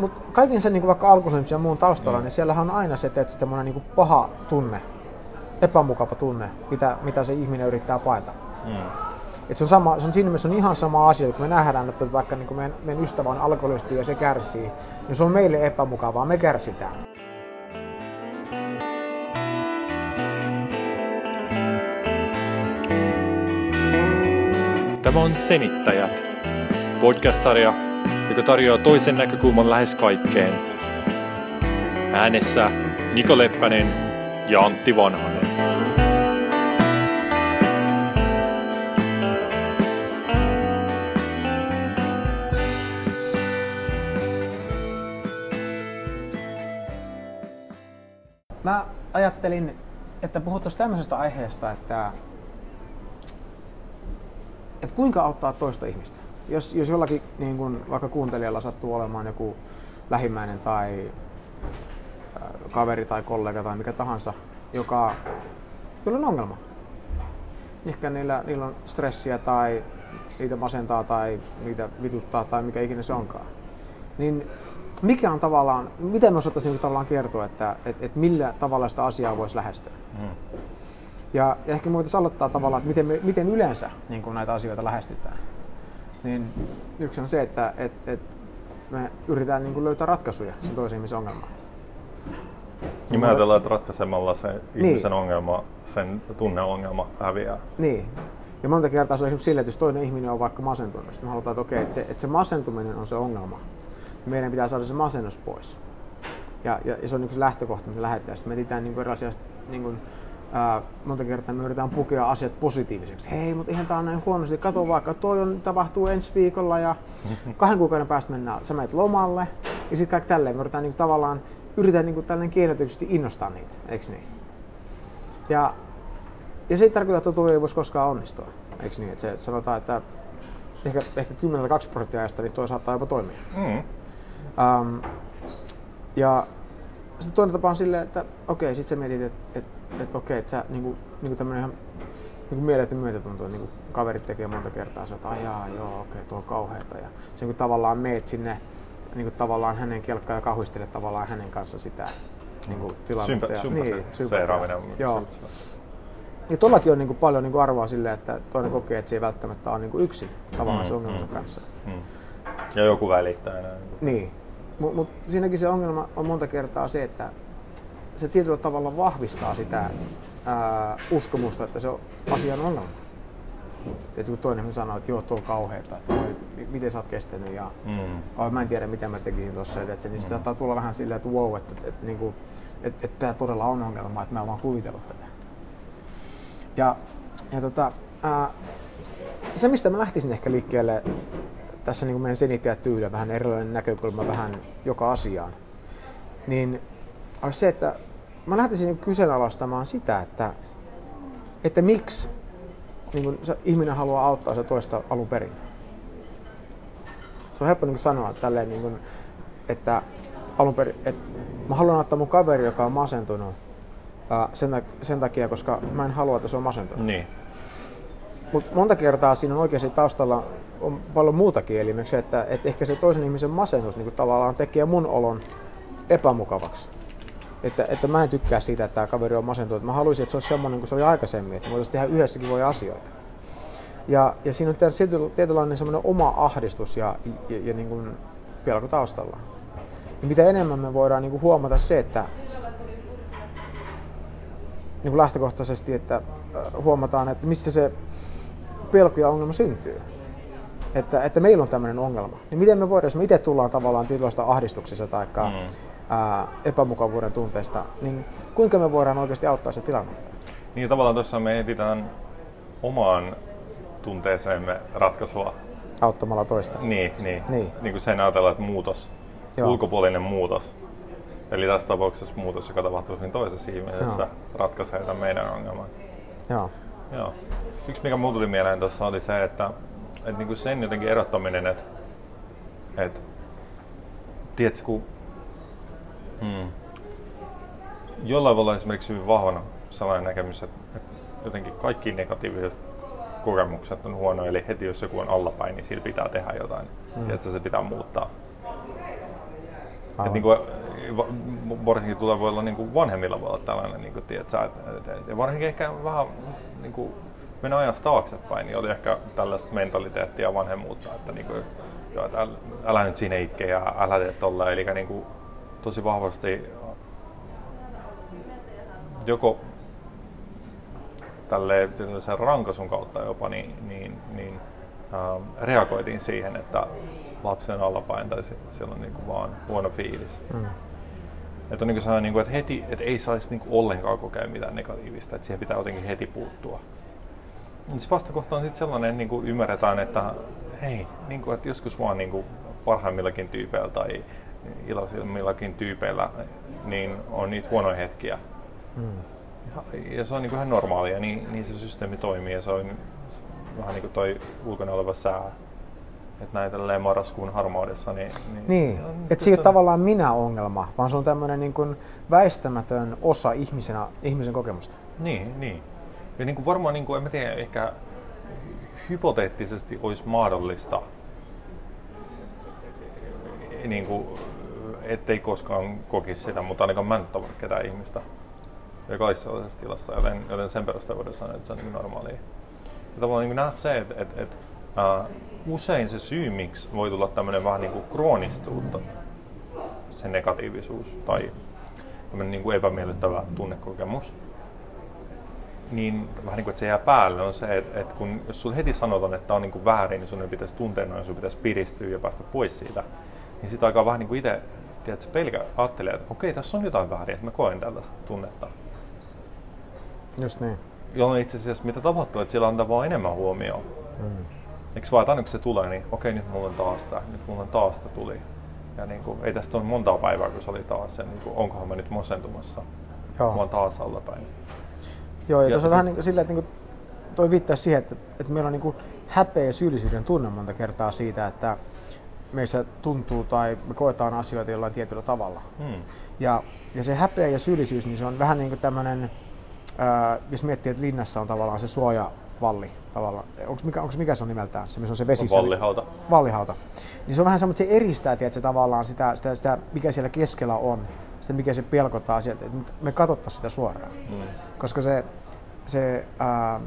Mutta kaiken sen niin vaikka alkoholismin ja muun taustalla, mm. niin siellähän on aina se, että semmoinen niin paha tunne, epämukava tunne, mitä, mitä se ihminen yrittää paeta. Mm. Et se on, sama, se on siinä mielessä on ihan sama asia, kun me nähdään, että vaikka niin meidän, meidän ystävä on alkoholisti ja se kärsii, niin se on meille epämukavaa, me kärsitään. Tämä on Senittäjät, podcast-sarja, joka tarjoaa toisen näkökulman lähes kaikkeen. Äänessä Niko Leppänen ja Antti Vanhanen. Mä ajattelin, että puhuttaisiin tämmöisestä aiheesta, että, että kuinka auttaa toista ihmistä jos, jos jollakin niin kun, vaikka kuuntelijalla sattuu olemaan joku lähimmäinen tai äh, kaveri tai kollega tai mikä tahansa, joka, jolla on ongelma. Ehkä niillä, niillä on stressiä tai niitä masentaa tai niitä vituttaa tai mikä ikinä se onkaan. Niin mikä on tavallaan, miten me osattaisiin tavallaan kertoa, että et, et millä tavalla sitä asiaa voisi lähestyä? Mm. Ja, ja ehkä me voitaisiin aloittaa tavallaan, että miten, me, miten yleensä niin näitä asioita lähestytään niin yksi on se, että et, et me yritetään niin kuin löytää ratkaisuja sen toisen ihmisen ongelmaan. Niin me ajatellaan, että ratkaisemalla se niin. ihmisen ongelma, sen tunneongelma häviää. Niin. Ja monta kertaa se on esimerkiksi sille, että jos toinen ihminen on vaikka masentunut, niin me halutaan, että, okei, että, se, että se masentuminen on se ongelma. Meidän pitää saada se masennus pois. Ja, ja, ja se on niin se lähtökohta, mitä lähdetään. Sitten me etsitään niin erilaisia niin kuin, ää, monta kertaa me yritetään pukea asiat positiiviseksi. Hei, mutta ihan tää on näin huonosti. Kato vaikka, toi on, tapahtuu ensi viikolla ja kahden kuukauden päästä mennään, sä menet lomalle. Ja sitten kaikki tälleen. Me yritetään niin tavallaan, yritetään niin tällainen keinotekoisesti innostaa niitä, eikö niin? Ja, ja se ei tarkoita, että tuo ei voisi koskaan onnistua, eikö niin? Että se, sanotaan, että ehkä, ehkä 10-2 prosenttia ajasta niin toi saattaa jopa toimia. Mm. Um, ja sitten toinen tapa on silleen, että okei, sit sä mietit, että, että että okei, että sä niinku, niinku tämmönen ihan niinku mieletön myötätunto, niin kuin kaverit tekee monta kertaa, sä että jaa, joo, okei, tuo on kauheata. Ja se niin tavallaan meet sinne niin kuin tavallaan hänen kelkkaan ja kauhistelet tavallaan hänen kanssa sitä niin kuin tilannetta. Sympä, sympä, niin, seuraaminen. Joo. Ja tuollakin on niin kuin paljon niin kuin arvoa silleen, että toinen kokee, että se ei välttämättä ole niin kuin yksin tavallaan mm, se ongelmansa mm, kanssa. Mm. Ja joku välittää enää. Niin. Mutta mut siinäkin se ongelma on monta kertaa se, että se tietyllä tavalla vahvistaa sitä ää, uskomusta, että se on asian ongelma. Tiedätkö, kun toinen sanoo, että joo, tuo on kauheata, että voi, miten sä oot kestänyt ja mm. oh, mä en tiedä, mitä mä tekisin tuossa. Että, niin mm. se saattaa tulla vähän silleen, että wow, että, että, että, että, että, että tämä todella on ongelma, että mä oon vaan kuvitellut tätä. Ja, ja tota, ää, se, mistä mä lähtisin ehkä liikkeelle tässä niin kuin meidän senitiä tyyliä, vähän erilainen näkökulma vähän joka asiaan, niin olisi se, että mä lähtisin kyseenalaistamaan sitä, että, että miksi niin kun se ihminen haluaa auttaa se toista alun perin. Se on helppo niin sanoa tälleen, niin kun, että alun perin, että mä haluan auttaa mun kaveri, joka on masentunut ää, sen, sen takia, koska mä en halua, että se on masentunut. Niin. Mutta monta kertaa siinä on oikeasti taustalla on paljon muutakin, eli se, että, että ehkä se toisen ihmisen masennus niin tavallaan tekee mun olon epämukavaksi että, että mä en tykkää siitä, että tämä kaveri on masentunut. Mä haluaisin, että se olisi semmoinen kuin se oli aikaisemmin, että voitaisiin tehdä yhdessäkin voi asioita. Ja, ja siinä on tietynlainen semmoinen oma ahdistus ja, ja, ja niin kuin pelko taustalla. Ja mitä enemmän me voidaan niin kuin huomata se, että niin kuin lähtökohtaisesti, että äh, huomataan, että missä se pelko ja ongelma syntyy. Että, että meillä on tämmöinen ongelma. Niin miten me voidaan, jos me itse tullaan tavallaan tietynlaista ahdistuksessa tai mm ää, epämukavuuden tunteesta, niin kuinka me voidaan oikeasti auttaa se tilannetta? Niin tavallaan tuossa me etsitään omaan tunteeseemme ratkaisua. Auttamalla toista. Niin, niin. niin. niin kuin sen ajatellaan, että muutos, Joo. ulkopuolinen muutos. Eli tässä tapauksessa muutos, joka tapahtuu siinä toisessa ihmisessä, Joo. ratkaisee tämän meidän ongelman. Joo. Joo. Yksi mikä mulle tuli mieleen tuossa oli se, että, että niin kuin sen jotenkin erottaminen, että, että tiedätkö, kun Hmm. Jollain voi olla esimerkiksi hyvin vahvana sellainen näkemys, että, että jotenkin kaikki negatiiviset kokemukset on huono, eli heti jos joku on allapäin, niin sillä pitää tehdä jotain. Hmm. Tiedätkö, se pitää muuttaa. Et niin kuin, varsinkin tulee voi olla niin kuin vanhemmilla voi olla tällainen, niin kuin, tiedät, et, et, et, varsinkin ehkä vähän niin kuin, mennä ajasta taaksepäin, niin oli ehkä tällaista mentaliteettia ja vanhemmuutta, että niin kuin, joo, että älä, nyt siinä itke ja älä tee tolla, eli niin kuin, tosi vahvasti joko tälle sen rankasun kautta jopa, niin, niin, niin äh, reagoitiin siihen, että lapsi on allapäin tai siellä on niin kuin vaan huono fiilis. Mm. Että on niin kuin niin kuin, että, heti, että ei saisi niin kuin ollenkaan kokea mitään negatiivista, että siihen pitää jotenkin heti puuttua. Niin se vastakohta on sitten sellainen, niin kuin ymmärretään, että hei, niin kuin, että joskus vaan niin kuin parhaimmillakin tyypeillä tai iloisimmillakin tyypeillä niin on niitä huonoja hetkiä. Mm. Ja, ja se on niin kuin ihan normaalia, niin, niin se systeemi toimii ja se on vähän niin kuin toi ulkona oleva sää. Että näin tälleen marraskuun harmaudessa. Niin, niin, niin. että se ei ole tavallaan minä-ongelma, vaan se on tämmöinen niin kuin väistämätön osa ihmisenä, ihmisen kokemusta. Niin, niin. Ja niin kuin varmaan, niin kuin, en mä tiedä, ehkä hypoteettisesti olisi mahdollista, niin kuin, ettei koskaan kokisi sitä, mutta ainakaan mä en ole ketään ihmistä, joka olisi sellaisessa tilassa, joten, joten sen perusteella voidaan sanoa, että se on niin normaalia. Ja tavallaan niin nähdä se, että, että, että uh, usein se syy, miksi voi tulla tämmöinen vähän niin kuin kroonistuutta, se negatiivisuus tai tämmöinen niin kuin epämiellyttävä tunnekokemus, niin vähän niin kuin, että se jää päälle, on se, että, että kun, jos sun heti sanotaan, että tämä on niin kuin väärin, niin sun ei pitäisi tuntea noin, sun pitäisi piristyä ja päästä pois siitä, niin sitä aikaa vähän niin kuin itse, tiedätkö, pelkä ajattelee, että okei, tässä on jotain väärin, että mä koen tällaista tunnetta. Just niin. Jolloin itse asiassa mitä tapahtuu, että sillä antaa vaan enemmän huomioon. Mm. Eikö vaan, että aina kun se tulee, niin okei, nyt mulla on taas tämä, nyt mulla on taas tämä tuli. Ja niin kuin, ei tästä ole montaa päivää, kun se oli taas se, niin kuin, onkohan mä nyt masentumassa. Joo. Mä oon taas allapäin. Joo, ja, ja tuossa on vähän niin sillä, että niin kuin, toi viittaa siihen, että, että meillä on niin kuin häpeä ja syyllisyyden tunne monta kertaa siitä, että meissä tuntuu tai me koetaan asioita jollain tietyllä tavalla. Hmm. Ja, ja se häpeä ja syyllisyys, niin se on vähän niin kuin tämmöinen, jos miettii, että linnassa on tavallaan se suojavalli, tavallaan. Onko mikä, onko mikä se on nimeltään? Se, missä on se vesi. Vallihauta. Vallihauta. Niin se on vähän semmoinen, että se eristää tiedätkö, tavallaan sitä, sitä, sitä, mikä siellä keskellä on, sitä mikä se pelkottaa sieltä, että me katsottaisiin sitä suoraan. Hmm. Koska se, se ää,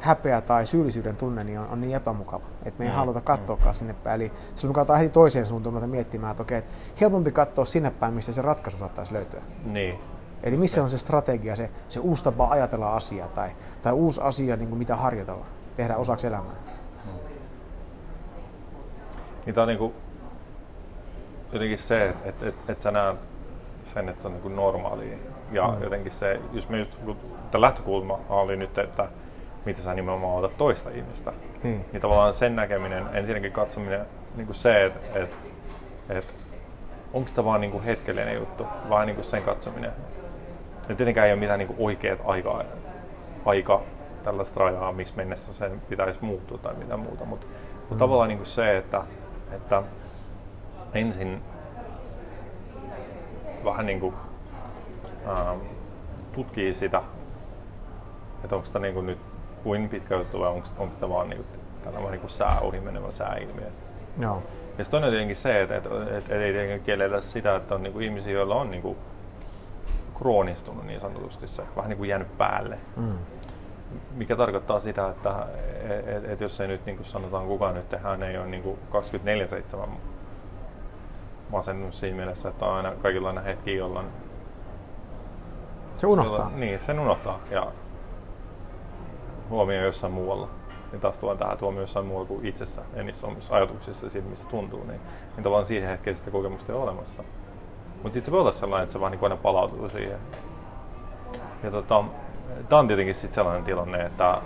häpeä tai syyllisyyden tunne niin on, on niin epämukava, että me ei mm. haluta katsoakaan mm. sinne päin. Eli silloin me katsotaan heti toiseen suuntaan miettimään, että okei, että helpompi katsoa sinne päin, missä se ratkaisu saattaisi löytyä. Niin. Eli missä on se strategia, se, se uusi tapa ajatella asiaa tai, tai uusi asia, niin kuin mitä harjoitella, tehdä osaksi elämää. Hmm. Niin tämä on niin kuin, jotenkin se, että et, et, et sä näet sen, että se on niin kuin normaalia. Ja mm. jotenkin se, jos me just, tämä lähtökulma oli nyt, että mitä sä nimenomaan otat toista ihmistä. Hmm. Niin tavallaan sen näkeminen, ensinnäkin katsominen, niin kuin se, että et, et, onko sitä vaan niin kuin hetkellinen juttu, vaan niin kuin sen katsominen. Ja tietenkään ei ole mitään niin oikeat aika, aika tällaista rajaa, miksi mennessä sen pitäisi muuttua tai mitä muuta. Mutta mut mm. tavallaan niin kuin se, että, että ensin vähän niin kuin, ähm, tutkii sitä, että onko sitä niin kuin nyt kuin pitkä juttu vai onko, sitä vaan niin kuin, tällainen niin kuin sää ohi menevä sääilmiö. Joo. Ja sitten on tietenkin se, että, että, että, että ei tietenkin kielellä sitä, että on niin kuin ihmisiä, joilla on niin kuin kroonistunut niin sanotusti se, vähän niin kuin jäänyt päälle. Mm. Mikä tarkoittaa sitä, että et, et, et jos ei nyt niin kuin sanotaan kukaan nyt, hän ei ole niin kuin 24-7 masennut siinä mielessä, että on aina kaikilla aina hetki, jolloin se unohtaa. Jolloin, niin, sen unohtaa. Ja huomio jossain muualla, niin taas tuon tähän tuomio jossain muualla kuin itsessä ja niissä omissa ajatuksissa ja siinä, missä tuntuu, niin, niin tavallaan siihen hetkeen sitä kokemusta ei ole olemassa. Mutta sitten se voi olla sellainen, että se vaan niin aina palautuu siihen. Ja tota, tämä on tietenkin sitten sellainen tilanne, että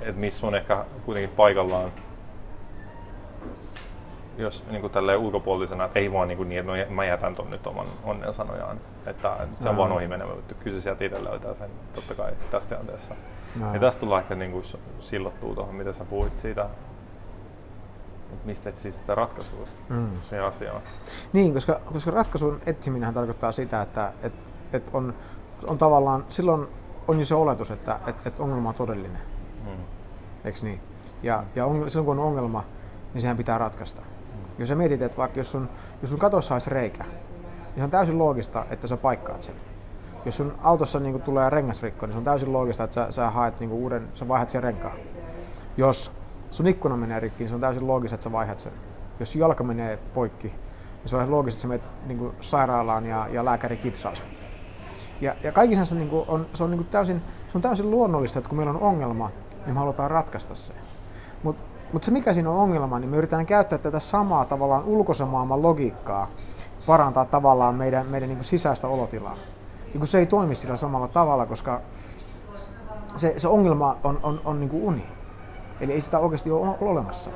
et missä on ehkä kuitenkin paikallaan, jos niin kuin tälleen ulkopuolisena, että ei vaan niin, kuin niin että no, mä jätän ton nyt oman onnen sanojaan, että, se on vaan ohi menevä juttu. Kyllä se sieltä itse löytää sen totta kai tässä tilanteessa. Ja tästä tullaan ehkä niin kuin sillottua tuohon, mitä sä puhuit siitä, että mistä etsii sitä ratkaisua mm. siihen asiaan. Niin, koska, koska ratkaisun etsiminen tarkoittaa sitä, että et, et on, on tavallaan, silloin on jo se oletus, että et, et ongelma on todellinen. Mm. Eikö niin? Ja, ja on, silloin kun on ongelma, niin sehän pitää ratkaista. Jos sä mietit, että vaikka jos sun, jos sun katossa olisi reikä, niin on täysin loogista, että sä paikkaat sen. Jos sun autossa niin tulee rengasrikko, niin se on täysin loogista, että sä, sä haet niin uuden, sä vaihdat sen renkaan. Jos sun ikkuna menee rikki, niin se on täysin loogista, että sä vaihdat sen. Jos jalka menee poikki, niin se on loogista, että sä menet niin kuin sairaalaan ja, ja lääkäri kipsaa sen. Ja, ja kaikissa niin kuin on, se, on niin kuin täysin, se on täysin luonnollista, että kun meillä on ongelma, niin me halutaan ratkaista se. Mutta mut se mikä siinä on ongelma, niin me yritetään käyttää tätä samaa tavallaan ulkoisen logiikkaa parantaa tavallaan meidän, meidän niin kuin sisäistä olotilaa. Ja kun se ei toimi sillä samalla tavalla, koska se, se ongelma on, on, on niin kuin uni. Eli ei sitä oikeasti ole olemassa.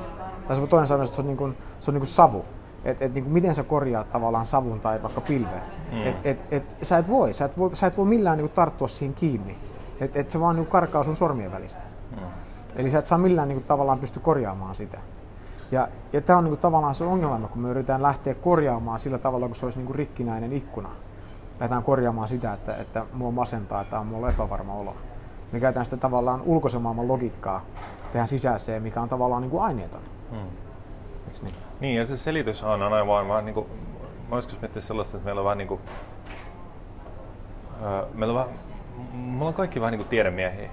Tai se toinen sanoa, että se on, niin kuin, se on niin kuin savu. Et, et, niin kuin miten sä korjaat tavallaan savun tai vaikka pilven. Mm. Et, et, et, sä et voi, sä et voi, sä et voi millään niin kuin tarttua siihen kiinni. Et, et se vaan niin kuin karkaa sun sormien välistä. Mm. Eli sä et saa millään niin kuin, tavallaan pysty korjaamaan sitä. Ja, ja tämä on niin kuin, tavallaan se ongelma, kun me yritetään lähteä korjaamaan sillä tavalla, kun se olisi niin kuin rikkinäinen ikkuna. Lähdetään korjaamaan sitä, että, että mua masentaa, että on mulla epävarma olo. Me käytetään sitä tavallaan ulkoisen maailman logiikkaa tähän sisäiseen, mikä on tavallaan niin kuin aineeton. Hmm. niin? niin, ja se selitys on aina vaan vähän niin kuin, mä miettiä sellaista, että meillä on vähän niin kuin, öö, meillä on, vähän, meillä on kaikki vähän niin kuin tiedemiehiä.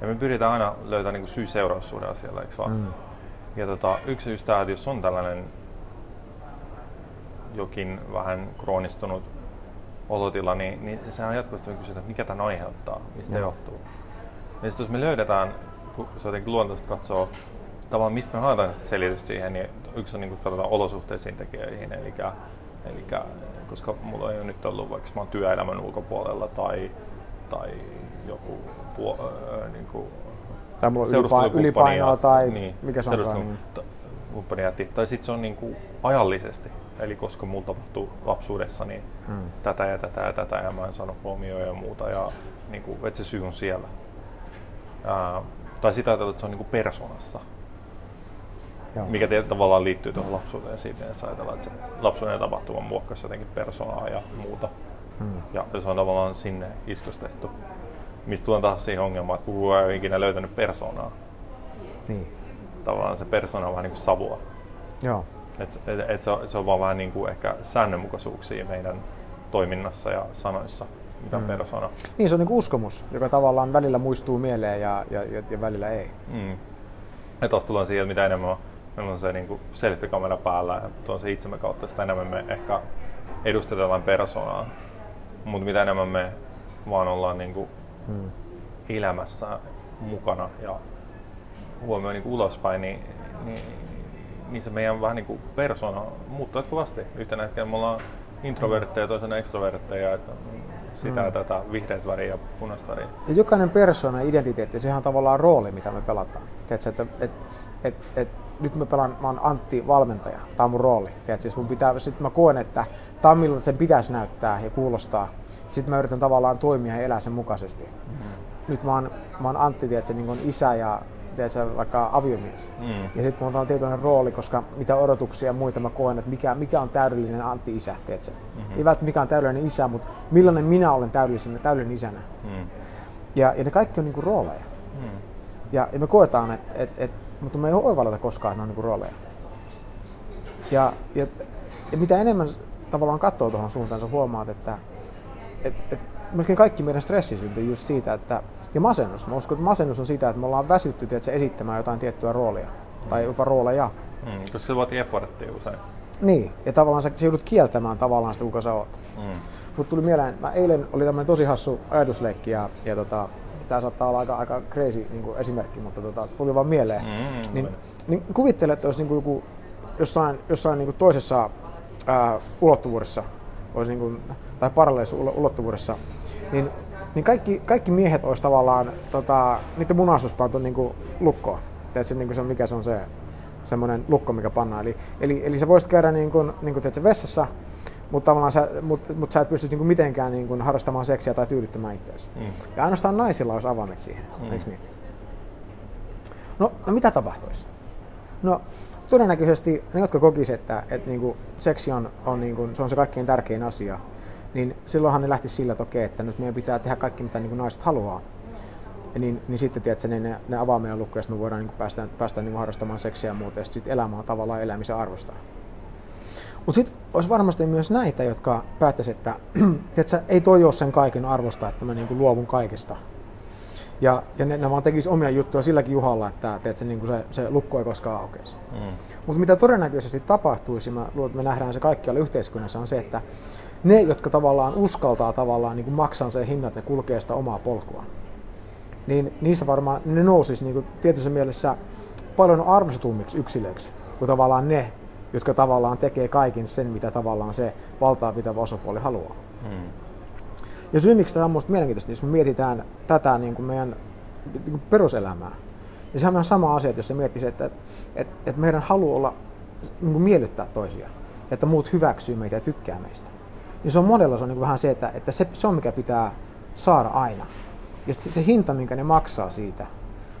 Ja me pyritään aina löytämään niin syy-seuraussuhde asialla, eikö vaan? Mm. Ja tota, yksi syystä, että jos on tällainen jokin vähän kroonistunut olotila, niin, niin sehän on jatkuvasti kysyä, että mikä tämän aiheuttaa, mistä no. johtuu. Ja sitten jos me löydetään, kun se jotenkin luontaisesti katsoo, tavallaan mistä me haetaan selitystä siihen, niin yksi on niin kuin katsotaan olosuhteisiin tekijöihin, eli, eli koska mulla ei ole nyt ollut, vaikka mä oon työelämän ulkopuolella tai, tai joku puo, äh, niin kuin tai mulla on ylipainoa tai niin, mikä se onkaan. Niin. Tai sitten se on niin kuin ajallisesti, eli koska mulla tapahtuu lapsuudessa niin hmm. tätä ja tätä ja tätä ja mä en saanut huomioon ja muuta ja niin kuin, että se syy on siellä. Ää, tai sitä että se on niin persoonassa. Joo. Mikä tavallaan liittyy tuohon lapsuuteen siitä, että ajatellaan, että se lapsuuden tapahtuma muokkasi jotenkin persoonaa ja muuta. Hmm. Ja se on tavallaan sinne iskostettu mistä tuon taas siihen ongelmaan, että kukaan ei ole ikinä löytänyt persoonaa. Niin. Tavallaan se persona on vähän niin kuin savua. Joo. Et, et, et se, on, se on vaan vähän niin kuin ehkä säännönmukaisuuksia meidän toiminnassa ja sanoissa, mitä mm. persona. Niin, se on niin uskomus, joka tavallaan välillä muistuu mieleen ja, ja, ja, ja välillä ei. Mm. Ja taas tullaan siihen, mitä enemmän meillä on se niin kuin selfie-kamera päällä ja tuon se itsemme kautta, sitä enemmän me ehkä edustetaan persoonaa. Mutta mitä enemmän me vaan ollaan niin kuin mm. elämässä mukana ja huomioi niin ulospäin, niin, niin, niin se meidän vähän niin kuin persona muuttuu jatkuvasti. Yhtenä hetkellä me ollaan introvertteja ja toisena extrovertteja, että sitä mm. tätä, vihreät väriä ja punaista väriä. Ja jokainen persona, identiteetti, sehän on tavallaan rooli, mitä me pelataan. Tiedätkö, että et, et, et, nyt mä pelaan, mä oon Antti valmentaja, tämä on mun rooli. Tiedätkö, siis mun pitää, sit mä koen, että tämä on miltä sen pitäisi näyttää ja kuulostaa sitten mä yritän tavallaan toimia ja elää sen mukaisesti. Mm-hmm. Nyt mä oon, mä oon Antti, tiedätkö, niin isä ja tiedätkö, vaikka aviomies. Mm. Ja sitten mulla on tietoinen rooli, koska mitä odotuksia ja muita mä koen, että mikä, mikä on täydellinen Antti-isä, tiedätkö? Mm-hmm. Ei välttämättä mikä on täydellinen isä, mutta millainen minä olen täydellinen, täydellinen isänä. Mm. Ja, ja ne kaikki on niinku rooleja. Mm. Ja, ja me koetaan, että et, et, mutta me ei oivalleta koskaan, että ne on niinku rooleja. Ja, ja, ja mitä enemmän tavallaan katsoo tuohon suuntaan, sä huomaat, että et, et, melkein kaikki meidän stressi syntyy just siitä, että, ja masennus. Mä uskon, että masennus on sitä, että me ollaan väsytty tiedätkö, esittämään jotain tiettyä roolia, mm. tai jopa rooleja. Mm, koska se vaatii efforttia usein. Niin, ja tavallaan sä, joudut kieltämään tavallaan sitä, kuka sä oot. Mm. Mutta tuli mieleen, mä eilen oli tämmöinen tosi hassu ajatusleikki, ja, ja tota, tämä saattaa olla aika, aika crazy niin kuin esimerkki, mutta tota, tuli vaan mieleen. Mm, niin, niin kuvittele, että olisi niin kuin joku, jossain, jossain niin kuin toisessa ää, ulottuvuudessa olisi niin kuin, tai paralleellisessa ulottuvuudessa, niin, niin kaikki, kaikki miehet olisi tavallaan, tota, niiden munaisuus pantu niin kuin lukkoon. Tiedätkö, niin kuin se, mikä se on se semmoinen lukko, mikä pannaan. Eli, eli, eli sä voisit käydä niin kuin, niin kuin tiedätkö, vessassa, mutta tavallaan sä, mut, mut sä et pystyisi niin mitenkään niin kuin harrastamaan seksiä tai tyydyttämään itseäsi. Mm. Ja ainoastaan naisilla olisi avaimet siihen, mm. eikö niin? No, no mitä tapahtuisi? No, todennäköisesti ne, jotka kokisivat, että, että niin kuin seksi on, on, niin kuin, se on se kaikkein tärkein asia, niin silloinhan ne lähti sillä, että okei, että nyt meidän pitää tehdä kaikki, mitä niin kuin naiset haluaa. niin, niin sitten tiedätkö, niin ne, ne avaa meidän lukkoja, me voidaan niin päästä, päästä niin harrastamaan seksiä ja muuta, ja sitten elämä on tavallaan elämisen arvosta. Mutta sitten olisi varmasti myös näitä, jotka päättäisivät, että tiedätkö, ei toi ole sen kaiken arvosta, että mä niin luovun kaikesta. Ja, ja ne, ne vaan tekisi omia juttuja silläkin juhalla, että tiedätkö, niin se, se lukko ei koskaan aukeisi. Mm. Mutta mitä todennäköisesti tapahtuisi, mä luulen, että me nähdään se kaikkialla yhteiskunnassa, on se, että ne, jotka tavallaan uskaltaa tavallaan niin maksaa sen hinnat ja kulkee sitä omaa polkua, niin niissä varmaan ne nousisi niin tietyssä mielessä paljon arvostetummiksi yksilöiksi kuin tavallaan ne, jotka tavallaan tekee kaiken sen, mitä tavallaan se valtaa pitävä osapuoli haluaa. Mm. Ja syy, miksi tämä on minusta mielenkiintoista, jos me mietitään tätä niin kuin meidän niin kuin peruselämää, niin sehän on sama asia, jos se miettisi, että, että, että, että meidän halu olla niin kuin miellyttää toisia, että muut hyväksyy meitä ja tykkää meistä. Niin se on monella se on niin vähän se, että, että se, se on mikä pitää saada aina. Ja se hinta, minkä ne maksaa siitä,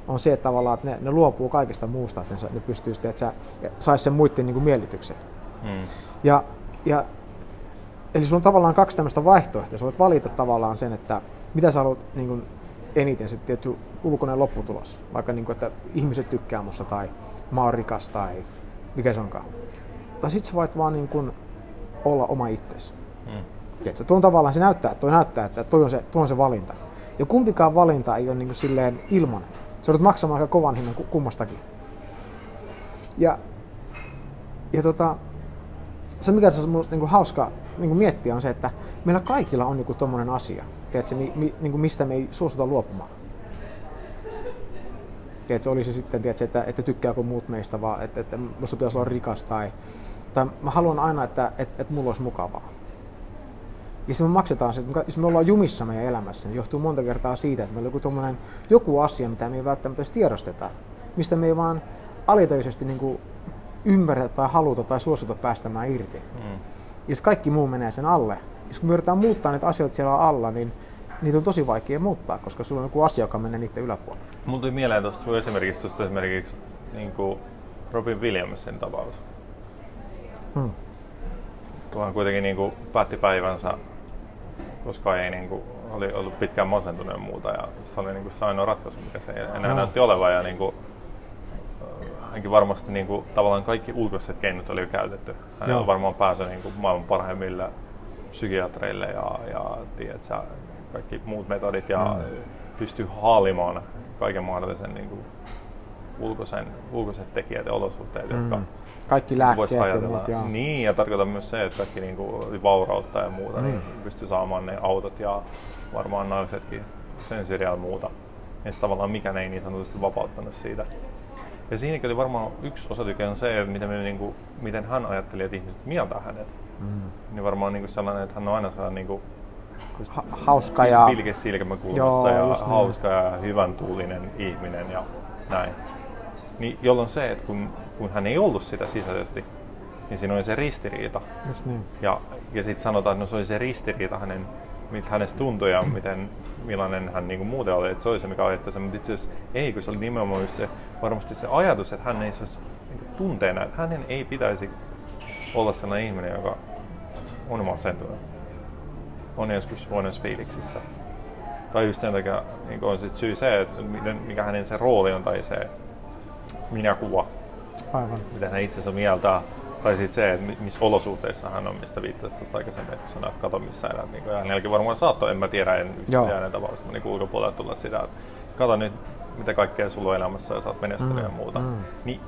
on se, että tavallaan että ne, ne luopuu kaikesta muusta, että ne, ne pystyy sitten, että saisi sen muiden niin kuin miellytyksen. Mm. Ja, ja, eli sulla on tavallaan kaksi tämmöistä vaihtoehtoa. Sä voit valita tavallaan sen, että mitä sä haluat niin kuin eniten sitten tietty ulkoinen lopputulos. Vaikka niin kuin, että ihmiset tykkää musta tai mä oon rikas tai mikä se onkaan. Tai sitten sä voit vaan niin kuin olla oma itsesi. Mm. tuo on tavallaan, se näyttää, toi näyttää, että toi on se, toi on se valinta. Ja kumpikaan valinta ei ole niin kuin silleen ilmanen. Se joudut maksamaan aika kovan hinnan kummastakin. Ja, ja tota, se mikä on minusta niin hauska niin miettiä on se, että meillä kaikilla on joku tommonen asia, tiedätkö, mi, mi, niin kuin mistä me ei suostuta luopumaan. Tiedätkö, oli se sitten, tiedätkö, että, että tykkääkö muut meistä, vaan että, että minusta pitäisi olla rikas tai, tai mä haluan aina, että, että, että mulla olisi mukavaa. Ja sitten me maksetaan se, jos me ollaan jumissa meidän elämässä, niin se johtuu monta kertaa siitä, että meillä on joku, joku asia, mitä me ei välttämättä edes tiedosteta, mistä me ei vaan alitajuisesti niin ymmärretä tai haluta tai suostuta päästämään irti. Mm. Ja kaikki muu menee sen alle. Ja kun me yritetään muuttaa niitä asioita siellä alla, niin niitä on tosi vaikea muuttaa, koska sulla on joku asia, joka menee niiden yläpuolelle. Mulla tuli mieleen tuosta esimerkiksi, tuosta esimerkiksi niin kuin Robin Williamsin tapaus. Hmm. Kun hän kuitenkin niin kuin päätti päivänsä koska ei niin kuin, oli ollut pitkään masentunut ja muuta. Ja se oli niin kuin, se ainoa ratkaisu, mikä se enää no. näytti olevan. Ja, niin kuin, hänkin varmasti niin kuin, tavallaan kaikki ulkoiset keinot oli jo käytetty. Hän on varmaan päässyt niin kuin, maailman parhaimmille psykiatreille ja, ja tiedät, sä, kaikki muut metodit ja mm. pystyy haalimaan kaiken mahdollisen niin kuin, ulkoisen, ulkoiset tekijät ja olosuhteet, mm. jotka kaikki lääkkeet ja muut. Joo. Niin, ja tarkoitan myös se, että kaikki niin kuin vaurautta ja muuta, niin, niin pystyy saamaan ne autot ja varmaan naisetkin sen syrjään muuta. Ja tavallaan mikään ei niin sanotusti vapauttanut siitä. Ja siinäkin oli varmaan yksi osatyke on se, että miten, me, niin kuin, miten hän ajatteli, että ihmiset mieltää hänet. Mm. Niin varmaan niin kuin sellainen, että hän on aina sellainen niin kuin, ha- hauska ja... Pilke silmäkulmassa ja hauska niin. ja hyvän tuulinen ihminen ja näin. Niin jolloin se, että kun kun hän ei ollut sitä sisäisesti, niin siinä oli se ristiriita. Just niin. Ja, ja sitten sanotaan, että no se oli se ristiriita hänen, miltä hänestä tuntui ja miten, millainen hän niin kuin muuten oli, että se oli se, mikä ajatteli sen, mutta itse asiassa ei, kun se oli nimenomaan just se, varmasti se ajatus, että hän ei saisi niin tunteena, että hänen ei pitäisi olla sellainen ihminen, joka on masentunut, on joskus huonoissa fiiliksissä. Tai just sen takia niin on sit syy se, että mikä hänen se rooli on tai se minäkuva Aivan. Miten hän itsensä mieltää. Tai sitten se, että missä olosuhteissa hän on, mistä viittasit tuosta aikaisemmin, kun sanoit, että kato missä elät. Niin hänelläkin varmaan saattoi, en mä tiedä, en yhtään tapausta, mutta niin ulkopuolella tulla sitä, että kato nyt, mitä kaikkea sulla on elämässä ja sä oot menestynyt mm, ja muuta. Mm. Niin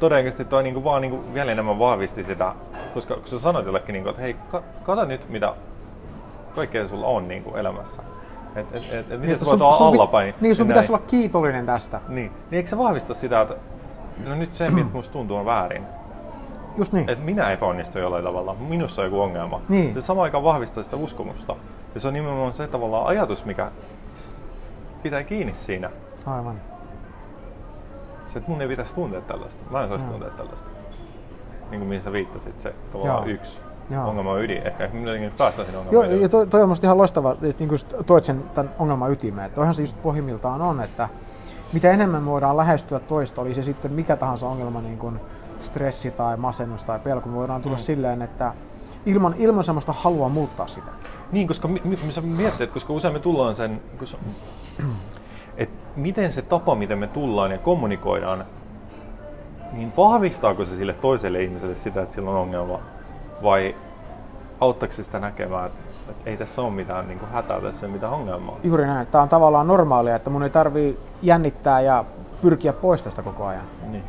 todennäköisesti toi niinku vaan niinku vielä enemmän vahvisti sitä, koska kun sä sanoit jollekin, niinku, että hei, kato nyt mitä kaikkea sulla on niinku elämässä. Et, et, et, et miten niin, sä voit olla allapäin. Niin, sun pitäisi olla kiitollinen tästä. Niin, niin eikö se vahvista sitä, että no nyt se, mitä musta tuntuu, on väärin. Just niin. Että minä epäonnistun jollain tavalla, minussa on joku ongelma. Niin. Se samaan aikaan vahvistaa sitä uskomusta. Ja se on nimenomaan se tavallaan ajatus, mikä pitää kiinni siinä. Aivan. Se, että mun ei pitäisi tuntea tällaista. Mä en saisi no. tuntea tällaista. Niin kuin mihin sä viittasit, se tavallaan Joo. yksi Joo. ongelman ydin. Ehkä nyt päästään sinne ongelman Joo, ja toi, toi on musta ihan loistava, että niin toit sen tämän ongelman ytimeen. Toihan se just pohjimmiltaan on, että mitä enemmän me voidaan lähestyä toista, oli se sitten mikä tahansa ongelma, niin kuin stressi tai masennus tai pelko, me voidaan tulla mm. silleen, että ilman, ilman semmoista halua muuttaa sitä. Niin, koska mi, mi, sä miettii, koska usein me tullaan sen, kun että miten se tapa, miten me tullaan ja kommunikoidaan, niin vahvistaako se sille toiselle ihmiselle sitä, että sillä on ongelma, vai auttaako sitä näkemään, että, että ei tässä ole mitään niin kuin hätää, tässä ei ole mitään ongelmaa? Juuri näin. Tämä on tavallaan normaalia, että mun ei tarvii jännittää ja pyrkiä pois tästä koko ajan. Niin.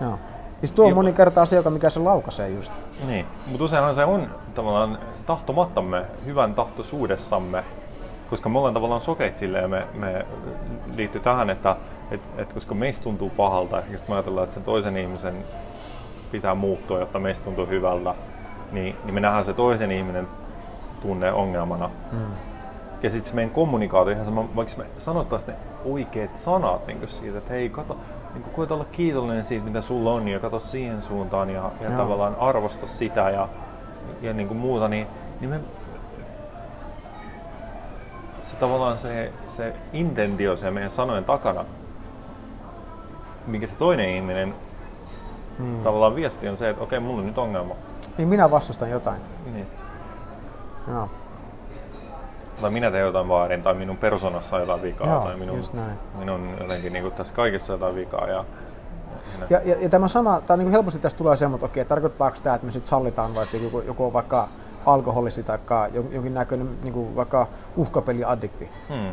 Joo. Ja tuo on moni kertaa se, joka mikä se laukaisee just. Niin, mutta useinhan se on tavallaan tahtomattamme, hyvän tahtoisuudessamme, koska me ollaan tavallaan sokeit sille ja me, me liittyy tähän, että et, et koska meistä tuntuu pahalta, ja sitten me ajatellaan, että sen toisen ihmisen pitää muuttua, jotta meistä tuntuu hyvältä, niin, niin me nähdään se toisen ihminen tunne ongelmana. Mm. Ja sitten se meidän kommunikaatio ihan sama, vaikka me sanottaisiin ne oikeat sanat niin siitä, että hei, kato, niin koeta olla kiitollinen siitä, mitä sulla on, ja kato siihen suuntaan, ja, ja tavallaan arvosta sitä ja, ja niin kuin muuta, niin, niin me, se tavallaan se, se intentio se meidän sanojen takana, mikä se toinen ihminen hmm. tavallaan viesti on se, että okei, okay, mulla on nyt ongelma. Niin minä vastustan jotain. Niin. Joo. Tai minä teen jotain väärin, tai minun persoonassa on jotain vikaa, Joo, tai minun, minun jotenkin niin kuin tässä kaikessa jotain vikaa. Ja, ja, ja, ja tämä sama, tämä niin helposti tästä tulee semmoinen, että okei, tarkoittaako tämä, että me sitten sallitaan vaikka joku, joku on vaikka alkoholisti tai jonkin näköinen niin kuin vaikka uhkapeliaddikti. Hmm.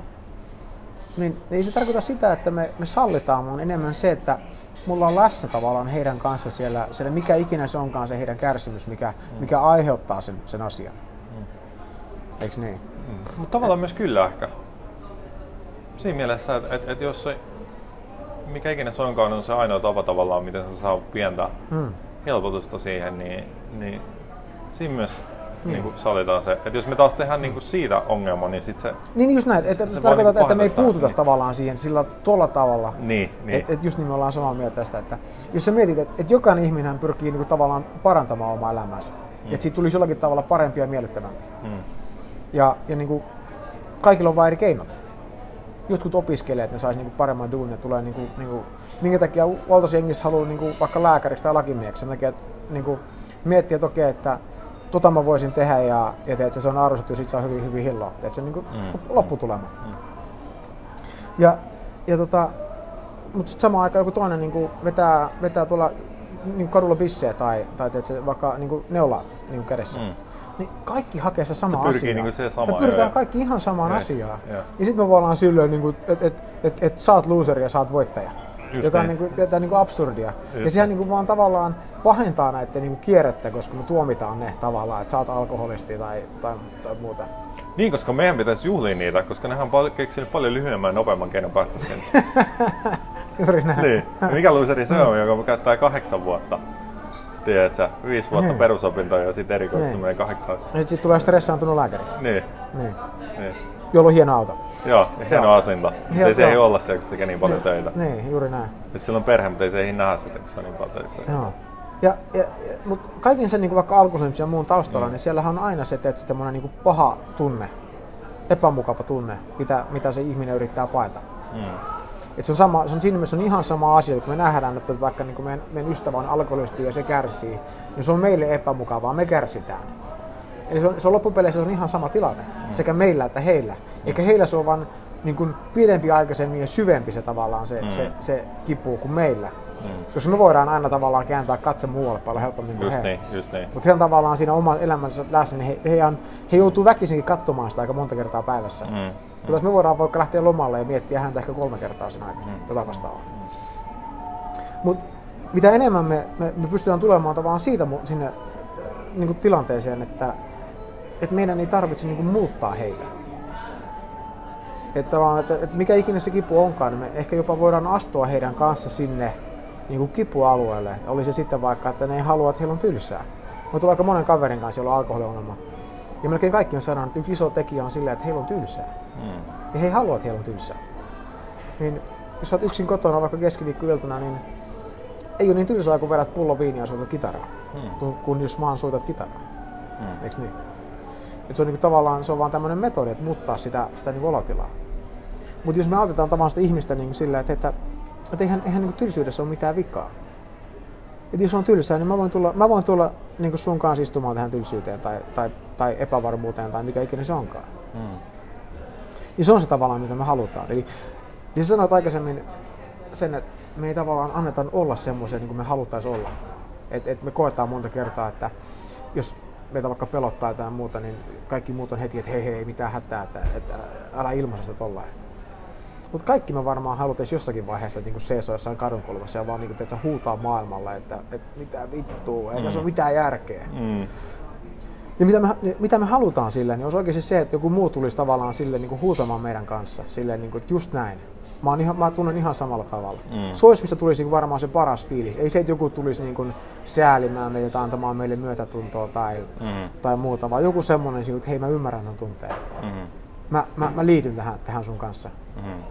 Niin ei se tarkoita sitä, että me, me sallitaan, vaan enemmän se, että mulla on läsnä tavallaan heidän kanssa siellä, siellä mikä ikinä se onkaan se heidän kärsimys, mikä, hmm. mikä aiheuttaa sen, sen asian. Hmm. Eikö niin? Hmm. Mutta tavallaan myös kyllä ehkä. Siinä mielessä, että et, et jos se, mikä ikinä se onkaan, on se ainoa tapa tavallaan, miten se saa pientä hmm. helpotusta siihen, niin, niin siinä myös niin. Niin kuin sallitaan se. Että jos me taas tehdään niin kuin siitä ongelma, niin sitten se... Niin just näin, että se, tarkoittaa, niin että me ei puututa niin. tavallaan siihen sillä tuolla tavalla. Niin, niin. Että et just niin me ollaan samaa mieltä tästä, että jos sä mietit, että, että jokainen ihminen pyrkii niin kuin tavallaan parantamaan omaa elämäänsä. Mm. Että siitä tulisi jollakin tavalla parempi ja miellyttävämpi. Mm. Ja, ja niin kuin, kaikilla on vain eri keinot. Jotkut opiskelee, että ne saisi niin paremman duunin ja tulee niin kuin, niin kuin, minkä takia valtaosa jengistä haluaa niin kuin, vaikka lääkäriksi tai lakimieksi. Sen takia, että niin kuin, miettiä, että okei, että tota mä voisin tehdä ja, ja teet, se on arvostettu ja sit saa hyvin, hyvin hilloa. Teet, se on niin mm. lopputulema. Mm. Ja, ja tota, mutta sitten samaan aikaan joku toinen niin vetää, vetää tuolla niin kadulla bissejä tai, tai teet, se vaikka niin neula niin kädessä. Mm. Niin kaikki hakee se sama asia. Niin se sama, me pyritään joo, kaikki ihan samaan asiaan. Ja sitten me voidaan silleen, niin että et, et, et, sä oot loseri ja sä oot voittaja. Just joka niin. on niin kuin, niin kuin absurdia. Just ja sehän niin kuin vaan tavallaan pahentaa näiden niin kuin kierrettä, koska me tuomitaan ne tavallaan, että sä oot alkoholisti tai, tai, tai muuta. Niin, koska meidän pitäisi juhlia niitä, koska nehän on keksinyt paljon lyhyemmän ja nopeamman keinon päästä sinne. Juuri näin. Niin. Mikä loseri se on, joka käyttää kahdeksan vuotta? Tiedätkö, viisi vuotta niin. perusopintoja ja sitten erikoistuminen niin. kahdeksan. Nyt sitten tulee stressaantunut lääkäri. Niin. niin. niin jolla on hieno auto. Joo, hieno Joo. asinta. Hieno, ei se ei olla siellä, kun se tekee niin paljon niin, töitä. Niin, juuri näin. Sitten sillä on perhe, mutta ei se ei nähdä sitä, kun se on niin paljon töissä. Joo. Ja, ja, mutta kaiken sen niin vaikka alkoholismin ja muun taustalla, mm. niin siellähän on aina se, että semmoinen niin paha tunne, epämukava tunne, mitä, mitä se ihminen yrittää paeta. Mm. Et se on, sama, se on siinä mielessä on ihan sama asia, kun me nähdään, että vaikka niin meidän, meidän ystävä on alkoholisti ja se kärsii, niin se on meille epämukavaa, me kärsitään. Eli se on, se on loppupeleissä se on ihan sama tilanne, mm. sekä meillä että heillä. Eikä heillä se on vain niin kuin pidempi aikaisemmin ja syvempi se tavallaan se, mm. se, se kipu kuin meillä. Mm. Koska me voidaan aina tavallaan kääntää katse muualle paljon helpommin kuin just he. Niin, just niin. Mutta he on tavallaan siinä oman elämänsä läsnä, niin he, he, on, he joutuu väkisinkin katsomaan sitä aika monta kertaa päivässä. Mm. Mutta jos me voidaan vaikka lähteä lomalle ja miettiä häntä ehkä kolme kertaa sen aikana, mm. tätä vastaavaa. Mutta mitä enemmän me, me, me pystytään tulemaan tavallaan siitä sinne niin kuin tilanteeseen, että että meidän ei tarvitse niin kuin muuttaa heitä. Että, vaan, että, että mikä ikinä se kipu onkaan, niin me ehkä jopa voidaan astua heidän kanssa sinne niin kuin kipualueelle. Oli se sitten vaikka, että ne ei halua, että heillä on tylsää. Mä tulen aika monen kaverin kanssa, jolla on alkoholiongelma. Ja melkein kaikki on sanonut, että yksi iso tekijä on sillä, että heillä on tylsää. Mm. Ja he ei halua, että heillä on tylsää. Niin jos sä oot yksin kotona vaikka keskiviikkoiltana, niin ei ole niin tylsää, kun vedät pullo viiniä ja soitat kitaraa. Mm. Kun jos vaan soitat kitaraa. Mm. Eikö niin? Et se on niinku tavallaan se on vaan tämmöinen metodi, että muuttaa sitä, sitä niinku olotilaa. Mutta jos me autetaan tavallaan sitä ihmistä niinku sillä, että, että, että eihän, eihän niinku tylsyydessä ole mitään vikaa. että jos on tylsää, niin mä voin tulla, mä voin tulla niin sun kanssa istumaan tähän tylsyyteen tai, tai, tai epävarmuuteen tai mikä ikinä se onkaan. Mm. Niin se on se tavallaan, mitä me halutaan. Eli niin sä sanoit aikaisemmin sen, että me ei tavallaan anneta olla semmoisia niin kuin me haluttaisiin olla. Et, et me koetaan monta kertaa, että jos meitä vaikka pelottaa tai muuta, niin kaikki muut on heti, että hei hei, ei mitään hätää, että, että älä ilmaise sitä tollain. Mutta kaikki me varmaan haluttaisiin jossakin vaiheessa niin seisoo jossain kadunkolmassa ja vaan niin kuin, huutaa maailmalle, että, että mitä vittua, ei mm. tässä ole mitään järkeä. Mm. Ja mitä me, mitä me halutaan sille, niin olisi oikeasti se, että joku muu tulisi tavallaan sille niin kuin huutamaan meidän kanssa. Sille, niin kuin, että just näin. Mä, oon ihan, mä tunnen ihan samalla tavalla. Mm. Se olisi, mistä tulisi niin varmaan se paras fiilis. Ei se, että joku tulisi niin kuin säälimään meitä tai antamaan meille myötätuntoa tai, mm. tai muuta, vaan joku semmoinen, että hei mä ymmärrän tämän tunteen. Mm. Mä, mä, mä liityn tähän, tähän sun kanssa. Mm.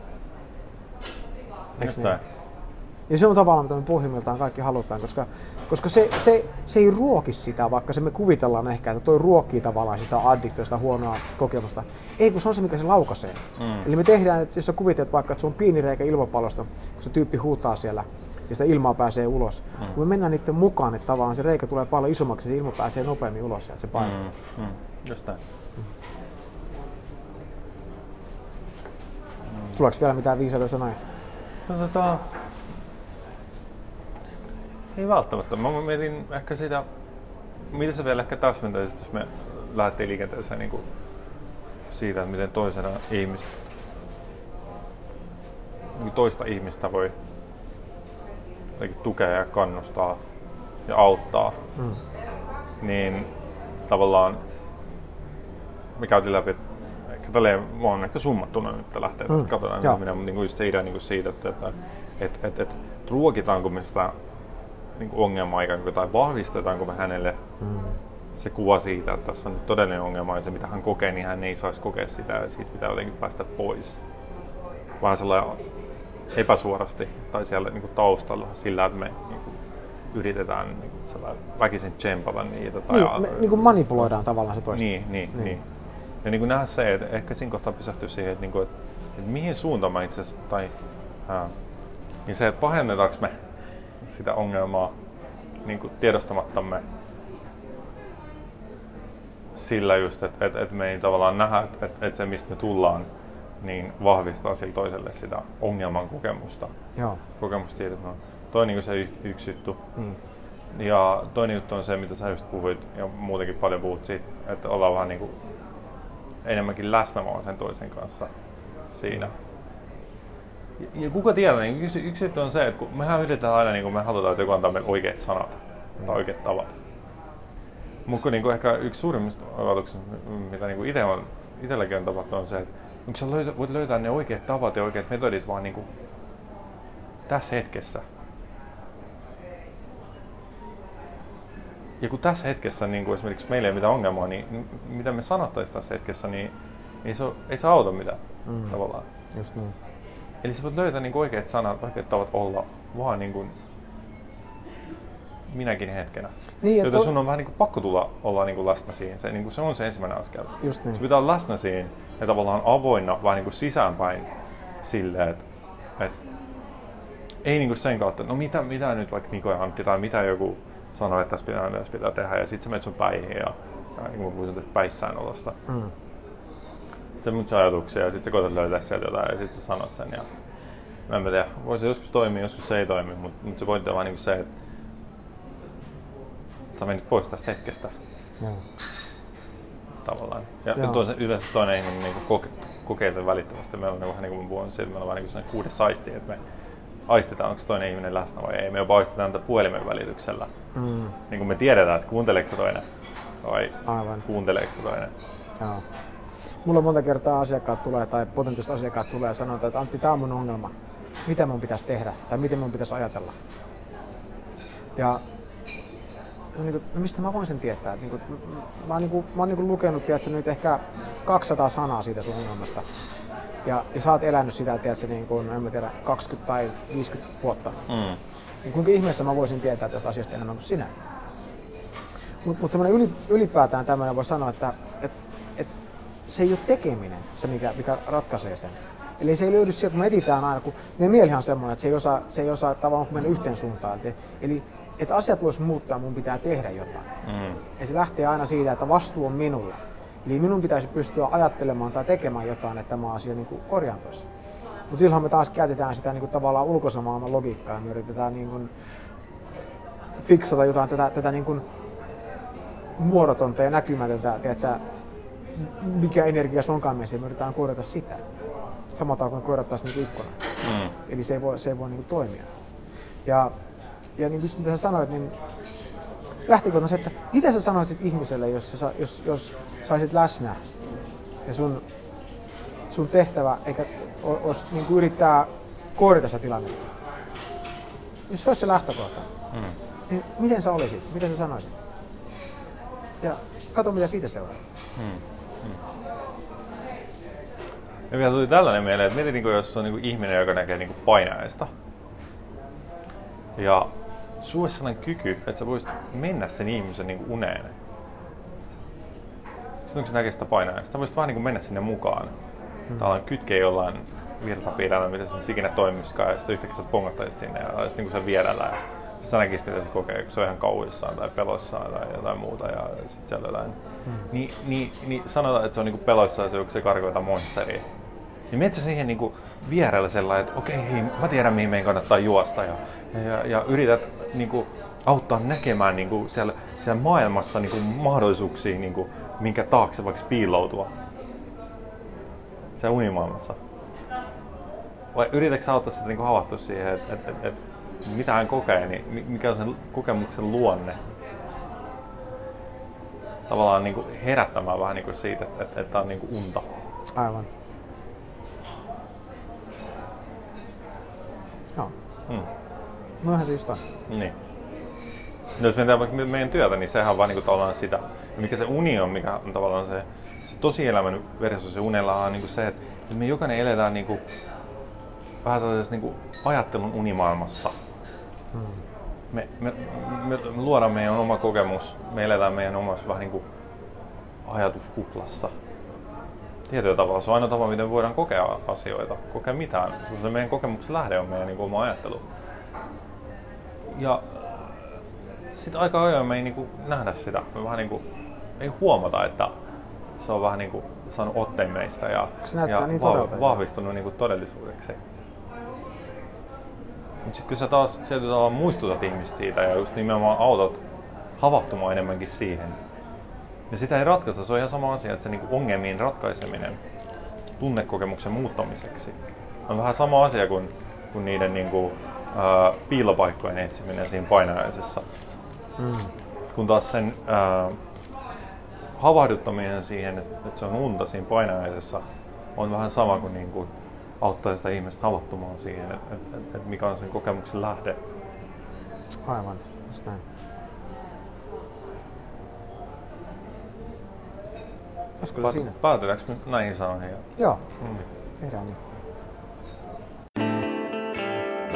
Eikö niin? Ja se on tavallaan, mitä me pohjimmiltaan kaikki halutaan, koska, koska se, se, se ei ruoki sitä, vaikka se me kuvitellaan ehkä, että toi ruokkii tavallaan sitä addiktiosta, huonoa kokemusta. Ei, kun se on se, mikä se laukaisee. Mm. Eli me tehdään, että jos sä kuvittelet vaikka, että se on pieni reikä ilmapallosta, kun se tyyppi huutaa siellä, ja sitä ilmaa pääsee ulos. Mm. Kun me mennään niiden mukaan, että tavallaan se reikä tulee paljon isommaksi, se ilma pääsee nopeammin ulos sieltä se paino. Mm. Mm. Just näin. Mm. Tuleeko vielä mitään viisaita sanoja? No, tota, ei välttämättä. Mä mietin ehkä sitä, mitä se vielä ehkä täsmentäisit, jos me lähdettiin liikenteeseen niin kuin siitä, että miten toisena ihmistä, niin toista ihmistä voi tukea ja kannustaa ja auttaa. Mm. Niin tavallaan me käytiin läpi, ehkä tälleen, mä oon ehkä summattuna nyt lähtee tästä, mm. katsotaan, ja. minä, niin kuin just se idea niin kuin siitä, että, että et, et, et, ruokitaanko me sitä niin ongelmaa ikään kuin, tai vahvistetaanko me hänelle mm. se kuva siitä, että tässä on nyt todellinen ongelma ja se mitä hän kokee, niin hän ei saisi kokea sitä ja siitä pitää jotenkin päästä pois. Vähän sellainen epäsuorasti tai siellä niin kuin taustalla sillä, että me niin kuin, yritetään niin kuin, väkisin tsempata niitä. Tai niin, me niin kuin manipuloidaan tavallaan se toista. Niin, niin, niin. niin. Ja niin kuin nähdä se, että ehkä siinä kohtaa pysähtyy siihen, että, niin kuin, että, että mihin suuntaan mä itse asiassa, tai ää, niin se, että pahennetaanko me sitä ongelmaa niin kuin tiedostamattamme sillä just, että et, et me ei tavallaan nähdä, että et, et se mistä me tullaan, niin vahvistaa sillä toiselle sitä ongelman kokemusta. Joo. Kokemusta siitä, että no, toi on niin se y- yksi juttu. Mm. Ja toinen juttu on se, mitä sä just puhuit, ja muutenkin paljon puhut siitä, että ollaan vähän niin kuin enemmänkin läsnä vaan sen toisen kanssa siinä. Mm ja kuka tietää, niin yksi, yksi juttu on se, että kun mehän yritetään aina, niin kun me halutaan, että joku antaa meille oikeat sanat tai oikeat tavat. Mutta niin ehkä yksi suurimmista ajatuksista, mitä niin itse on, itselläkin on tapahtunut, on se, että onko sä löytä, voit löytää ne oikeat tavat ja oikeat metodit vaan niin kuin tässä hetkessä. Ja kun tässä hetkessä niin kuin esimerkiksi meillä ei ole mitään ongelmaa, niin mitä me sanottaisiin tässä hetkessä, niin ei se, ei se auta mitään mm. tavallaan. Just niin. Eli sä voit löytää niin oikeat sanat, oikeat tavat olla vaan niin kuin minäkin hetkenä. Niin, Joten to... sun on vähän niin kuin pakko tulla olla niin kuin läsnä siihen. Se, niin kuin se on se ensimmäinen askel. Just niin. Se pitää olla läsnä siihen ja tavallaan avoinna vähän niin kuin sisäänpäin silleen, että, että ei niin kuin sen kautta, no mitä, mitä nyt vaikka Niko ja Antti tai mitä joku sanoo, että tässä pitää, tässä pitää tehdä ja sitten sä menet sun päihin ja, ja niin kuin mä puhuin tästä päissään olosta. Mm se mun ajatuksia ja sitten sä koetat löytää sieltä jotain ja sitten sä sanot sen. Ja mä en tiedä, voi se joskus toimia, joskus se ei toimi, mutta, mutta se pointti on vaan niin se, että sä menit pois tästä hetkestä. Joo. Tavallaan. Ja Joo. Toisen, yleensä toinen ihminen niin koke, kokee sen välittömästi. Meillä on niin vähän niin kuin puhun siitä, meillä on vähän niin kuudes aisti, että me aistetaan, onko toinen ihminen läsnä vai ei. Me jopa aistetaan tätä puhelimen välityksellä. Mm. Niin kuin me tiedetään, että kuunteleeko se toinen vai Aivan. kuunteleeko se toinen. Joo mulla monta kertaa asiakkaat tulee tai potentiaaliset asiakkaat tulee ja sanoo, että Antti, tämä on mun ongelma. Mitä mun pitäisi tehdä tai miten mun pitäisi ajatella? Ja niin kuin, no mistä mä voin sen tietää? Niin kuin, mä oon, niin kuin, mä oon niin kuin lukenut tiedätkö, nyt ehkä 200 sanaa siitä sun ongelmasta. Ja, ja sä oot elänyt sitä, tiedätkö, niin kuin, en mä tiedä, 20 tai 50 vuotta. Mm. Niin kuinka ihmeessä mä voisin tietää tästä asiasta enemmän kuin sinä? Mutta mut semmoinen yli, ylipäätään tämmöinen voi sanoa, että se ei ole tekeminen se, mikä, mikä ratkaisee sen. Eli se ei löydy sieltä, kun me etsitään aina, kun meidän mielihan on semmoinen, että se ei osaa, se ei osaa tavallaan mennä yhteen suuntaan. Eli, että asiat voisi muuttaa, mun pitää tehdä jotain. Mm. Ja se lähtee aina siitä, että vastuu on minulla. Eli minun pitäisi pystyä ajattelemaan tai tekemään jotain, että tämä asia niin kuin korjaantuisi. Mutta silloin me taas käytetään sitä niin kuin tavallaan ulkoisen logiikkaa ja me yritetään niin kuin fiksata jotain tätä, tätä niin kuin muodotonta ja näkymätöntä, tiedätkö, mikä energia se onkaan meissä, me yritetään korjata sitä. Samalla tavalla kuin korjattaisiin niin ikkuna. Mm. Eli se ei voi, se ei voi niin toimia. Ja, ja niin kuin sä sanoit, niin lähtikö se, että mitä sä sanoisit ihmiselle, jos, sä, jos, jos saisit läsnä ja sun, sun tehtävä eikä olisi niin kuin yrittää korjata sitä tilannetta. Jos se olisi se lähtökohta, Mm. niin miten sä olisit? Mitä sä sanoisit? Ja kato mitä siitä seuraa. Ja vielä tuli tällainen mieleen, että mieti, niin jos on niin kuin ihminen, joka näkee niin kuin painajaista. Ja sulle sellainen kyky, että sä voisit mennä sen ihmisen niin kuin uneen. Sitten kun sä näkee sitä painajaista, voisit vaan niin kuin mennä sinne mukaan. Hmm. Tavallaan kytkeä jollain virtapiirillä, mitä se nyt ikinä toimisikaan, ja sitten yhtäkkiä sä pongattaisit sinne ja olisit niin kuin sen vierellä. Ja sä näkisit, mitä se kokee, kun se on ihan kauhuissaan tai peloissaan tai jotain muuta ja sitten siellä jotain. Hmm. Niin, niin, niin sanotaan, että se on niinku peloissaan se, kun se karkoita monsteria. Niin menet sä siihen niinku vierellä sellainen, että okei, hei, mä tiedän mihin meidän kannattaa juosta ja, ja, ja yrität niinku auttaa näkemään niinku siellä, siellä maailmassa niinku mahdollisuuksia, niinku, minkä taakse vaikka piiloutua. Siellä unimaailmassa. Vai yritätkö sä auttaa sitä niinku havahtua siihen, että et, et, et, mitä hän kokee, niin mi- mikä on sen kokemuksen luonne? Tavallaan niinku herättämään vähän niinku siitä, että, että, että on niinku unta. Aivan. Joo. Hmm. Noinhan se just on. Niin. No, jos mietitään vaikka meidän työtä, niin sehän on vaan niinku tavallaan sitä, mikä se uni on, mikä on tavallaan se, se tosielämän versus se unella on niinku se, että että me jokainen eletään niinku, vähän sellaisessa niinku ajattelun unimaailmassa. Hmm. Me, me, me, me luodaan meidän oma kokemus, me eletään meidän omassa vähän niinku ajatuskuplassa. Tietyllä tavalla se on ainoa tapa, miten voidaan kokea asioita, kokea mitään. Se meidän kokemuksen lähde on meidän niinku oma ajattelu. Ja sitten aika ajoin me ei niinku nähdä sitä. Me vähän niinku, ei huomata, että se on vähän niinku saanut otteen meistä ja, Se ja niin vahvistunut niinku todellisuudeksi. Mutta sitten kun sä taas sieltä tavalla muistutat ihmistä siitä ja just nimenomaan autot havahtumaan enemmänkin siihen, ja sitä ei ratkaista. Se on ihan sama asia, että se niinku ongelmien ratkaiseminen tunnekokemuksen muuttamiseksi on vähän sama asia kuin, kuin niiden niinku, ää, piilopaikkojen etsiminen siinä painajaisessa. Mm. Kun taas sen ää, havahduttaminen siihen, että, että se on unta siinä painajaisessa, on vähän sama kuin, niin kuin auttaa sitä ihmistä havahtumaan siihen, että, että, että mikä on sen kokemuksen lähde. Aivan. Just näin. Olisiko se siinä? Päätetäänkö me näihin sanoihin? Joo, Mm. tehdään niin.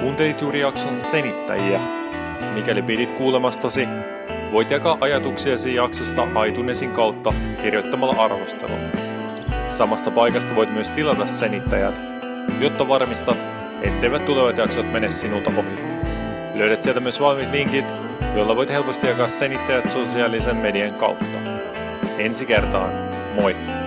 Kuuntelit juuri jakson senittäjiä. Mikäli pidit kuulemastasi, voit jakaa ajatuksiasi jaksosta iTunesin kautta kirjoittamalla arvostelun. Samasta paikasta voit myös tilata senittäjät, jotta varmistat, etteivät tulevat jaksot mene sinulta ohi. Löydät sieltä myös valmiit linkit, joilla voit helposti jakaa senittäjät sosiaalisen median kautta. Ensi kertaan, moi!